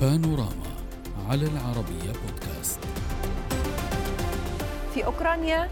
بانوراما على العربية بودكاست. في أوكرانيا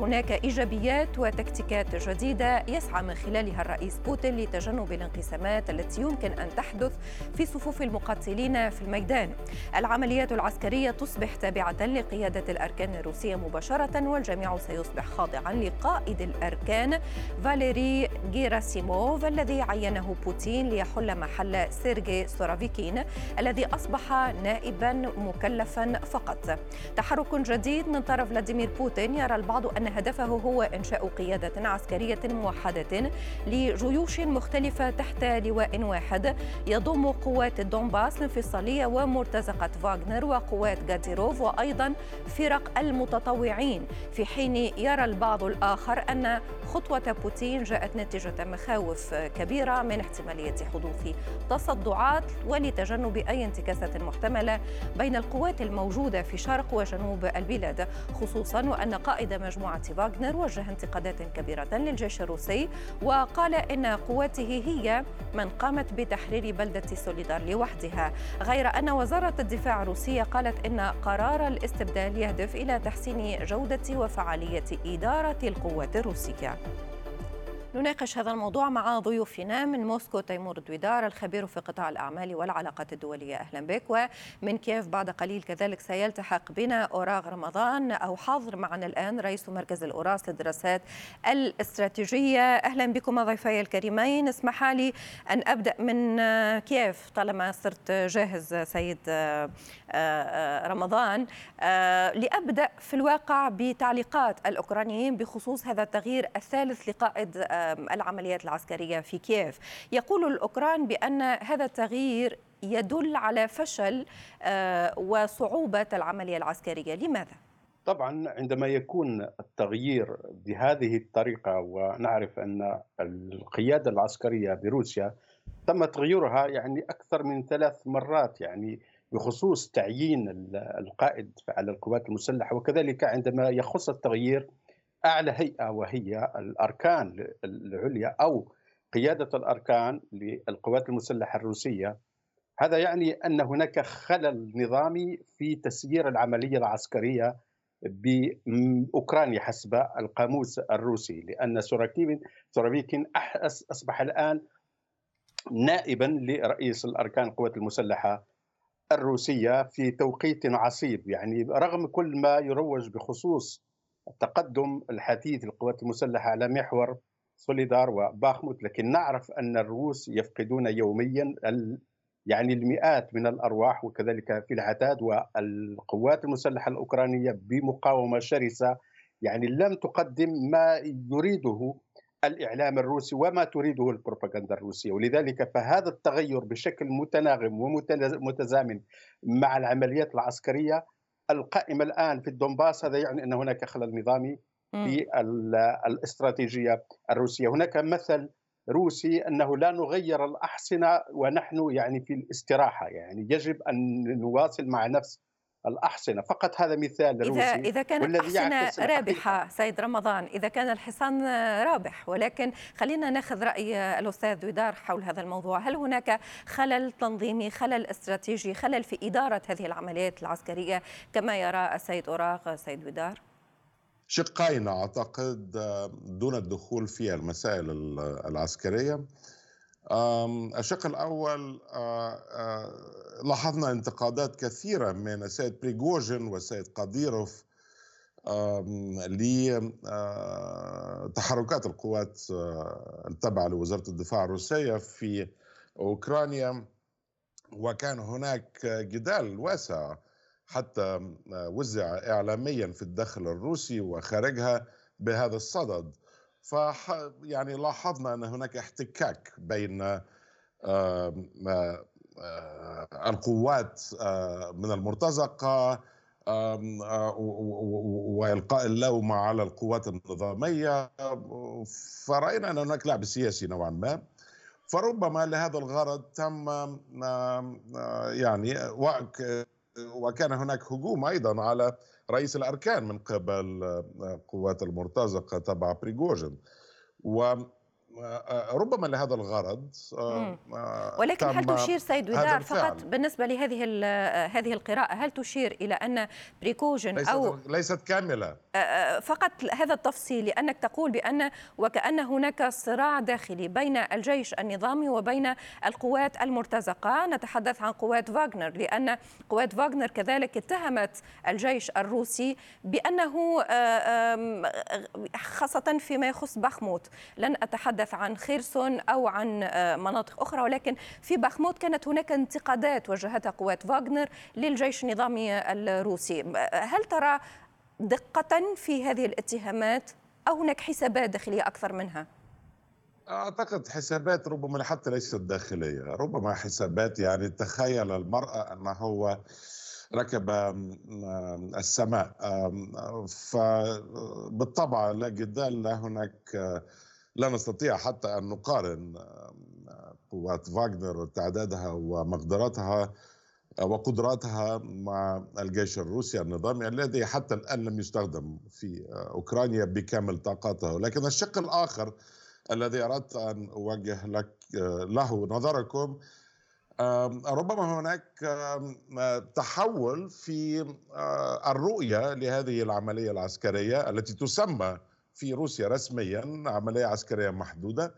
هناك إيجابيات وتكتيكات جديدة يسعى من خلالها الرئيس بوتين لتجنب الانقسامات التي يمكن أن تحدث في صفوف المقاتلين في الميدان. العمليات العسكرية تصبح تابعة لقيادة الأركان الروسية مباشرة والجميع سيصبح خاضعا لقائد الأركان فاليري جيراسيموف الذي عينه بوتين ليحل محل سيرجي سورافيكين الذي أصبح نائبا مكلفا فقط. تحرك جديد من طرف فلاديمير بوتين يرى البعض أن أن هدفه هو إنشاء قيادة عسكرية موحدة لجيوش مختلفة تحت لواء واحد. يضم قوات الدونباس الانفصالية ومرتزقة فاغنر وقوات قاديروف وأيضا فرق المتطوعين. في حين يرى البعض الآخر أن خطوة بوتين جاءت نتيجة مخاوف كبيرة من احتمالية حدوث تصدعات ولتجنب أي انتكاسة محتملة بين القوات الموجودة في شرق وجنوب البلاد خصوصا وأن قائد مجموعة فاغنر وجه انتقادات كبيرة للجيش الروسي وقال إن قواته هي من قامت بتحرير بلدة سوليدار لوحدها. غير أن وزارة الدفاع الروسية قالت إن قرار الاستبدال يهدف إلى تحسين جودة وفعالية إدارة القوات الروسية. نناقش هذا الموضوع مع ضيوفنا من موسكو تيمور دويدار الخبير في قطاع الأعمال والعلاقات الدولية. أهلا بك. ومن كيف بعد قليل كذلك سيلتحق بنا أوراغ رمضان أو حاضر معنا الآن رئيس مركز الأوراس للدراسات الاستراتيجية. أهلا بكم ضيفي الكريمين اسمح لي أن أبدأ من كيف طالما صرت جاهز سيد رمضان. لأبدأ في الواقع بتعليقات الأوكرانيين بخصوص هذا التغيير الثالث لقائد العمليات العسكرية في كييف يقول الأوكران بأن هذا التغيير يدل على فشل آه، وصعوبة العملية العسكرية لماذا؟ طبعا عندما يكون التغيير بهذه الطريقة ونعرف أن القيادة العسكرية بروسيا تم تغييرها يعني أكثر من ثلاث مرات يعني بخصوص تعيين القائد على القوات المسلحة وكذلك عندما يخص التغيير أعلى هيئة وهي الأركان العليا أو قيادة الأركان للقوات المسلحة الروسية. هذا يعني أن هناك خلل نظامي في تسيير العملية العسكرية بأوكرانيا حسب القاموس الروسي لأن سوراكيفين سورافيكين أصبح الآن نائبا لرئيس الأركان القوات المسلحة الروسية في توقيت عصيب. يعني رغم كل ما يروج بخصوص التقدم الحثيث للقوات المسلحة على محور سوليدار وباخموت لكن نعرف أن الروس يفقدون يوميا يعني المئات من الأرواح وكذلك في العتاد والقوات المسلحة الأوكرانية بمقاومة شرسة يعني لم تقدم ما يريده الإعلام الروسي وما تريده البروباغندا الروسية. ولذلك فهذا التغير بشكل متناغم ومتزامن مع العمليات العسكرية القائمة الآن في الدنباس هذا يعني أن هناك خلل نظامي في الاستراتيجية الروسية. هناك مثل روسي أنه لا نغير الأحصنة ونحن يعني في الاستراحة. يعني يجب أن نواصل مع نفس الأحصنة فقط هذا مثال روسي إذا, إذا كانت الأحصنة رابحة سيد رمضان إذا كان الحصان رابح ولكن خلينا ناخذ رأي الأستاذ ودار حول هذا الموضوع. هل هناك خلل تنظيمي خلل استراتيجي خلل في إدارة هذه العمليات العسكرية؟ كما يرى السيد أوراق سيد ودار شقين أعتقد دون الدخول في المسائل العسكرية. الشق الأول لاحظنا انتقادات كثيرة من السيد بريغوجين والسيد قاديروف لتحركات القوات التابعة لوزارة الدفاع الروسية في أوكرانيا. وكان هناك جدال واسع حتى وزع إعلاميا في الداخل الروسي وخارجها بهذا الصدد. ف يعني لاحظنا أن هناك احتكاك بين آه، القوات آه، من المرتزقة وإلقاء اللوم على القوات النظامية. فرأينا أن هناك لعب سياسي نوعا ما. فربما لهذا الغرض تم يعني وكان هناك هجوم أيضا على رئيس الأركان من قبل قوات المرتزقة تبع بريغوجين ربما لهذا الغرض ولكن هل تشير سيد ودار فقط بالنسبة لهذه هذه القراءة هل تشير إلى أن بريغوجين ليست أو ليست كاملة. فقط هذا التفصيل لأنك تقول بأن وكأن هناك صراع داخلي بين الجيش النظامي وبين القوات المرتزقة. نتحدث عن قوات فاغنر لأن قوات فاغنر كذلك اتهمت الجيش الروسي بأنه خاصة فيما يخص باخموت. لن أتحدث عن خيرسون أو عن آه، مناطق أخرى ولكن في بخموت كانت هناك انتقادات وجهتها قوات فاغنر للجيش النظامي الروسي. هل ترى دقة في هذه الاتهامات أو هناك حسابات داخلية أكثر منها؟ أعتقد حسابات ربما حتى ليست داخلية. ربما حسابات يعني تخيل المرأة أنه هو ركب السماء. فبالطبع لا جدال لا هناك لا نستطيع حتى أن نقارن قوات فاغنر تعدادها ومقدراتها وقدراتها مع الجيش الروسي النظامي الذي حتى الآن لم يستخدم في أوكرانيا بكامل طاقته. لكن الشق الآخر الذي أردت أن أوجه لك له نظركم ربما هناك تحول في الرؤية لهذه العملية العسكرية التي تسمى في روسيا رسميا عملية عسكرية محدودة.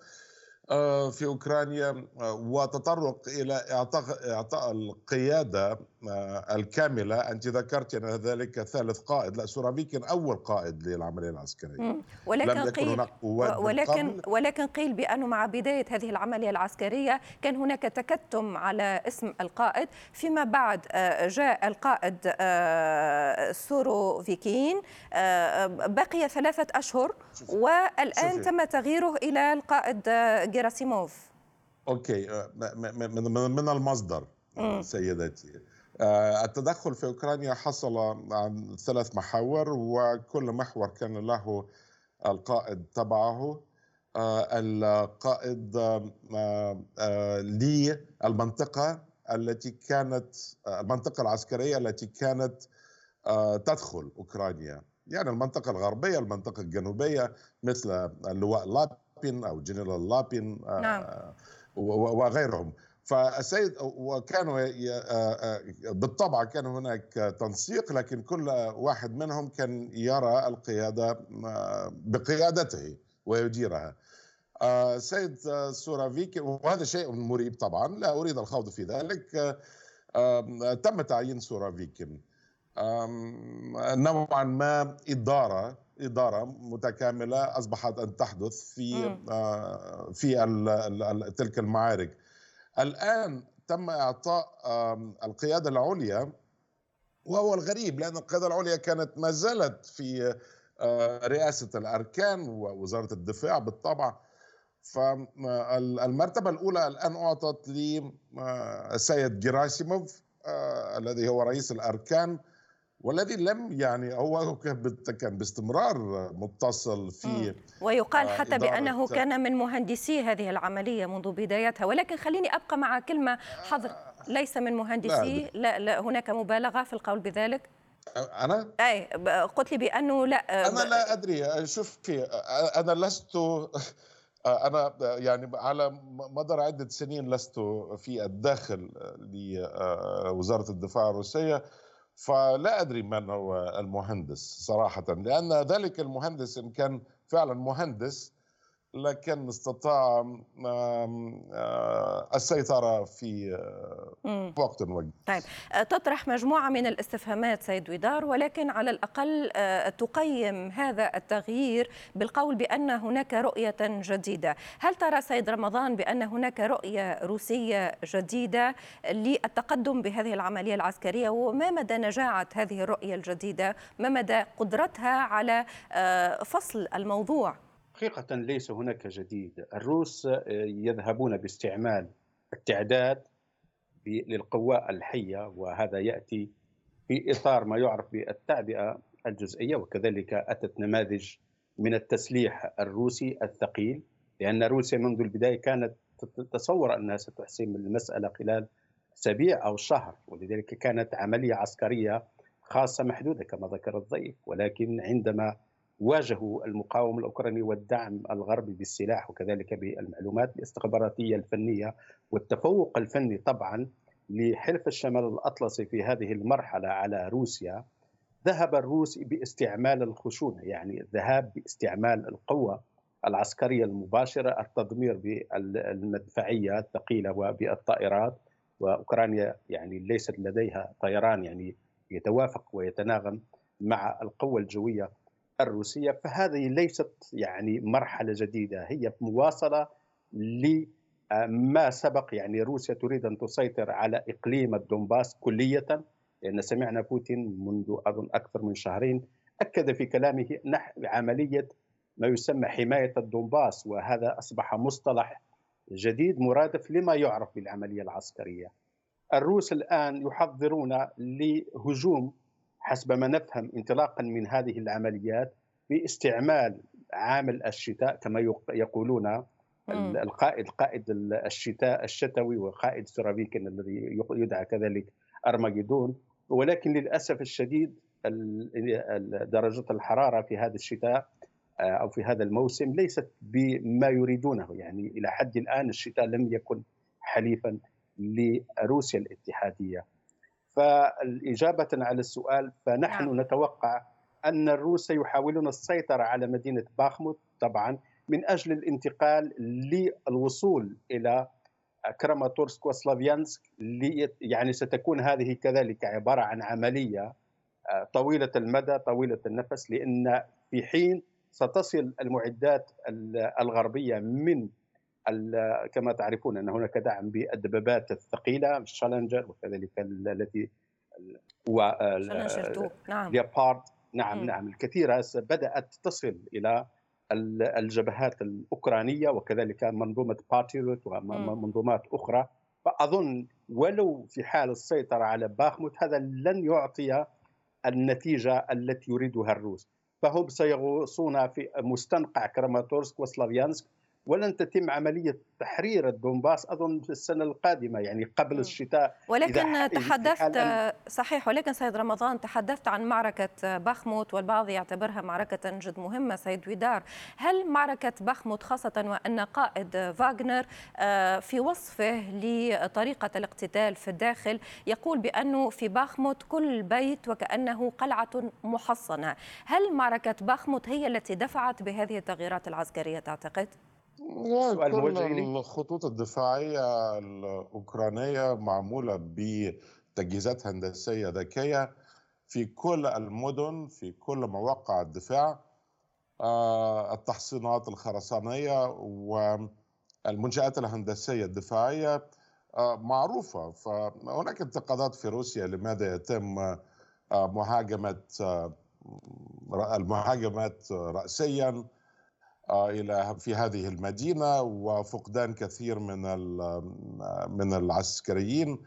في أوكرانيا آه، وتطرق إلى إعطاء إعطاء القيادة آه، الكاملة. أنت ذكرت أن ذلك ثالث قائد. لا سورافيكين أول قائد للعملية العسكرية. ولكن لم يكن هناك ولكن ولكن قيل بانه مع بداية هذه العملية العسكرية كان هناك تكتم على اسم القائد. فيما بعد جاء القائد سوروفيكين بقي ثلاثة أشهر. والآن تم تغييره إلى القائد جيراسيموف okay آه، من المصدر سيدتي. آه، التدخل في أوكرانيا حصل عن ثلاث محاور وكل محور كان له القائد تبعه. آه، القائد للمنطقه التي كانت المنطقة العسكرية التي كانت تدخل أوكرانيا. يعني المنطقة الغربية المنطقة الجنوبية مثل اللواء لاب لابين أو جنرال لابين آه، نعم. وغيرهم. فالسيد وكانوا آه، آه، بالطبع كان هناك تنسيق لكن كل واحد منهم كان يرى القيادة بقيادته ويديرها. سيد سورافيك وهذا شيء مريب طبعا لا أريد الخوض في ذلك. تم تعيين سورافيكين نوعا ما إدارة إدارة متكاملة أصبحت أن تحدث في آه في تلك المعارك. الآن تم إعطاء القيادة العليا وهو الغريب لأن القيادة العليا كانت ما زالت في آه، رئاسة الأركان ووزارة الدفاع بالطبع فالمرتبه الأولى الآن أعطت للسيد آه، جيراسيموف آه، الذي هو رئيس الأركان والذي لم يعني هو كان باستمرار متصل في ويقال حتى آه بأنه كان من مهندسي هذه العملية منذ بدايتها ولكن خليني أبقى مع كلمة حظر ليس من مهندسي لا, لا. هناك مبالغة في القول بذلك؟ أنا؟ أي قلت لي بأنه لا أنا لا أدري شوفي أنا لست أنا يعني على مدار عدة سنين لست في الداخل لوزاره الدفاع الروسية. فلا أدري من هو المهندس صراحة لأن ذلك المهندس إن كان فعلا مهندس لكن استطاع آه، السيطرة في آه، وقت وجه طيب آه، تطرح مجموعة من الاستفهامات سيد ويدار ولكن على الأقل تقيم هذا التغيير بالقول بأن هناك رؤية جديدة. هل ترى سيد رمضان بأن هناك رؤية روسية جديدة للتقدم بهذه العملية العسكرية؟ وما مدى نجاعة هذه الرؤية الجديدة؟ ما مدى قدرتها على فصل الموضوع؟ حقيقة ليس هناك جديد. الروس آه، يذهبون باستعمال التعداد للقوى الحية وهذا يأتي في إطار ما يعرف بالتعبئة الجزئية وكذلك أتت نماذج من التسليح الروسي الثقيل لأن روسيا منذ البداية كانت تتصور أنها ستحسم المسألة خلال أسابيع أو شهر ولذلك كانت عملية عسكرية خاصة محدودة كما ذكر الضيف. ولكن عندما واجهوا المقاومة الأوكراني والدعم الغربي بالسلاح وكذلك بالمعلومات الاستخباراتية الفنية والتفوق الفني طبعا لحلف الشمال الأطلسي في هذه المرحلة على روسيا. ذهب الروس باستعمال الخشونة يعني الذهاب باستعمال القوة العسكرية المباشرة التدمير بالمدفعية الثقيلة وبالطائرات. وأوكرانيا يعني ليست لديها طيران يعني يتوافق ويتناغم مع القوة الجوية الروسية فهذه ليست يعني مرحلة جديدة هي مواصلة لما سبق. يعني روسيا تريد أن تسيطر على إقليم الدنباس كلية. لأن سمعنا بوتين منذ أظن أكثر من شهرين أكد في كلامه نحو عملية ما يسمى حماية الدنباس وهذا أصبح مصطلح جديد مرادف لما يعرف بالعملية العسكرية. الروس الآن يحضرون لهجوم حسب ما نفهم انطلاقا من هذه العمليات باستعمال عامل الشتاء كما يقولون القائد قائد الشتاء الشتوي وقائد سرافيكن الذي يدعى كذلك ارمجدون ولكن للأسف الشديد درجه الحرارة في هذا الشتاء آه، أو في هذا الموسم ليست بما يريدونه. يعني إلى حد الآن الشتاء لم يكن حليفا لروسيا الاتحادية. فالإجابة على السؤال فنحن نعم. نتوقع أن الروس يحاولون السيطرة على مدينة باخموت طبعا من أجل الانتقال للوصول إلى كراماتورسك وسلافيانسك يعني ستكون هذه كذلك عبارة عن عملية آه، طويلة المدى طويلة النفس لأن في حين ستصل المعدات الغربية من كما تعرفون أن هناك دعم بالدبابات الثقيلة الشالنجر وكذلك التي و نعم. نعم. نعم. الكثيرة بدأت تصل إلى الجبهات الأوكرانية وكذلك منظومة باتريوت ومنظومات أخرى. فأظن ولو في حال السيطرة على باخموت هذا لن يعطي النتيجة التي يريدها الروس. فهم سيغوصون في مستنقع كراماتورسك وسلافيانسك ولن تتم عملية تحرير الدنباس أظن في السنة القادمة يعني قبل الشتاء ولكن تحدثت صحيح ولكن سيد رمضان تحدثت عن معركة بخموت والبعض يعتبرها معركة جد مهمة سيد ويدار. هل معركة بخموت خاصة وأن قائد فاغنر آه، في وصفه لطريقة الاقتتال في الداخل يقول بأنه في بخموت كل بيت وكأنه قلعة محصنة. هل معركة بخموت هي التي دفعت بهذه التغييرات العسكرية تعتقد؟ سؤال موجه الخطوط الدفاعية الأوكرانية معمولة بتجهيزات هندسية ذكية في كل المدن في كل مواقع الدفاع. آه، التحصينات الخرسانية والمنشآت الهندسية الدفاعية آه، معروفة. فهناك انتقادات في روسيا لماذا يتم آه، مهاجمة المهاجمات رأسيا. آه، إلى في هذه المدينة وفقدان كثير من من العسكريين.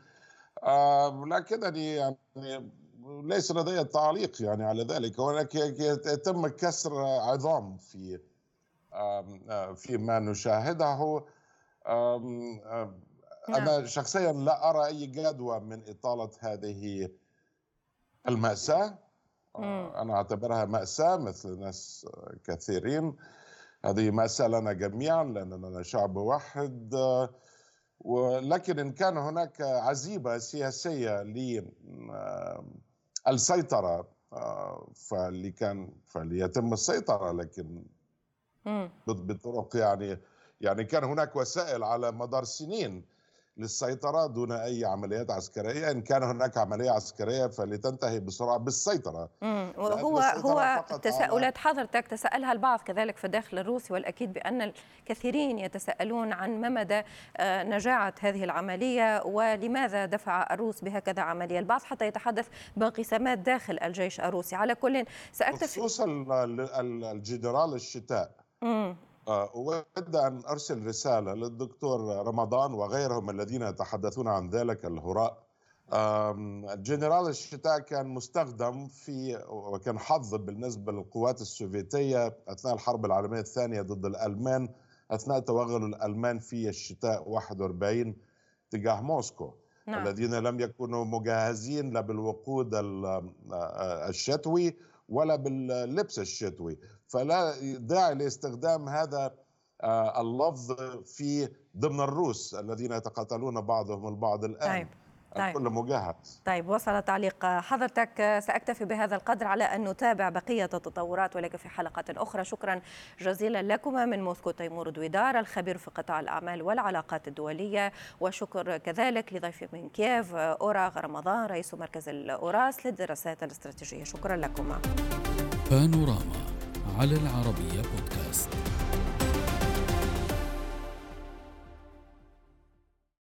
آه، لكنني يعني ليس لدي تعليق يعني على ذلك. هناك يتم كسر عظام في آه، فيما نشاهده. أنا نعم. شخصيا لا أرى أي جدوى من إطالة هذه المأساة. أنا أعتبرها مأساة مثل ناس كثيرين. هذه مأساة لنا جميعا لأننا شعب واحد. ولكن إن كان هناك عزيمة سياسية للسيطرة فاللي كان فليتم السيطرة لكن بطرق يعني يعني كان هناك وسائل على مدار سنين للسيطرة دون أي عمليات عسكرية. إن كان هناك عملية عسكرية فلتنتهي بسرعة بالسيطرة. وهو هو تساؤلات حضرتك تساءلها البعض كذلك في الداخل الروسي والأكيد بأن الكثيرين يتساءلون عن ما مدى آه، نجاعة هذه العملية ولماذا دفع الروس بهكذا عملية؟ البعض حتى يتحدث بانقسامات داخل الجيش الروسي. على كل سأكتفي خصوصا الجنرال الشتاء أود أن أرسل رسالة للدكتور رمضان وغيرهم الذين يتحدثون عن ذلك الهراء. جنرال الشتاء كان مستخدم في وكان حظ بالنسبة للقوات السوفيتية أثناء الحرب العالمية الثانية ضد الألمان أثناء توغل الألمان في الشتاء 41 تجاه موسكو. نعم. الذين لم يكونوا مجهزين لا بالوقود الشتوي ولا باللبس الشتوي. فلا داعي لاستخدام هذا آه، اللفظ في ضمن الروس الذين يتقاتلون بعضهم البعض الآن. طيب. طيب. الكل مجهز طيب وصل تعليق حضرتك. سأكتفي بهذا القدر على أن نتابع بقية التطورات ولكن في حلقات أخرى. شكرا جزيلا لكما من موسكو تيمور دويدار الخبير في قطاع الأعمال والعلاقات الدولية. وشكر كذلك لضيفي من كييف أوراغ رمضان رئيس مركز الأوراس للدراسات الاستراتيجية. شكرا لكما. بانوراما. على العربية بودكاست.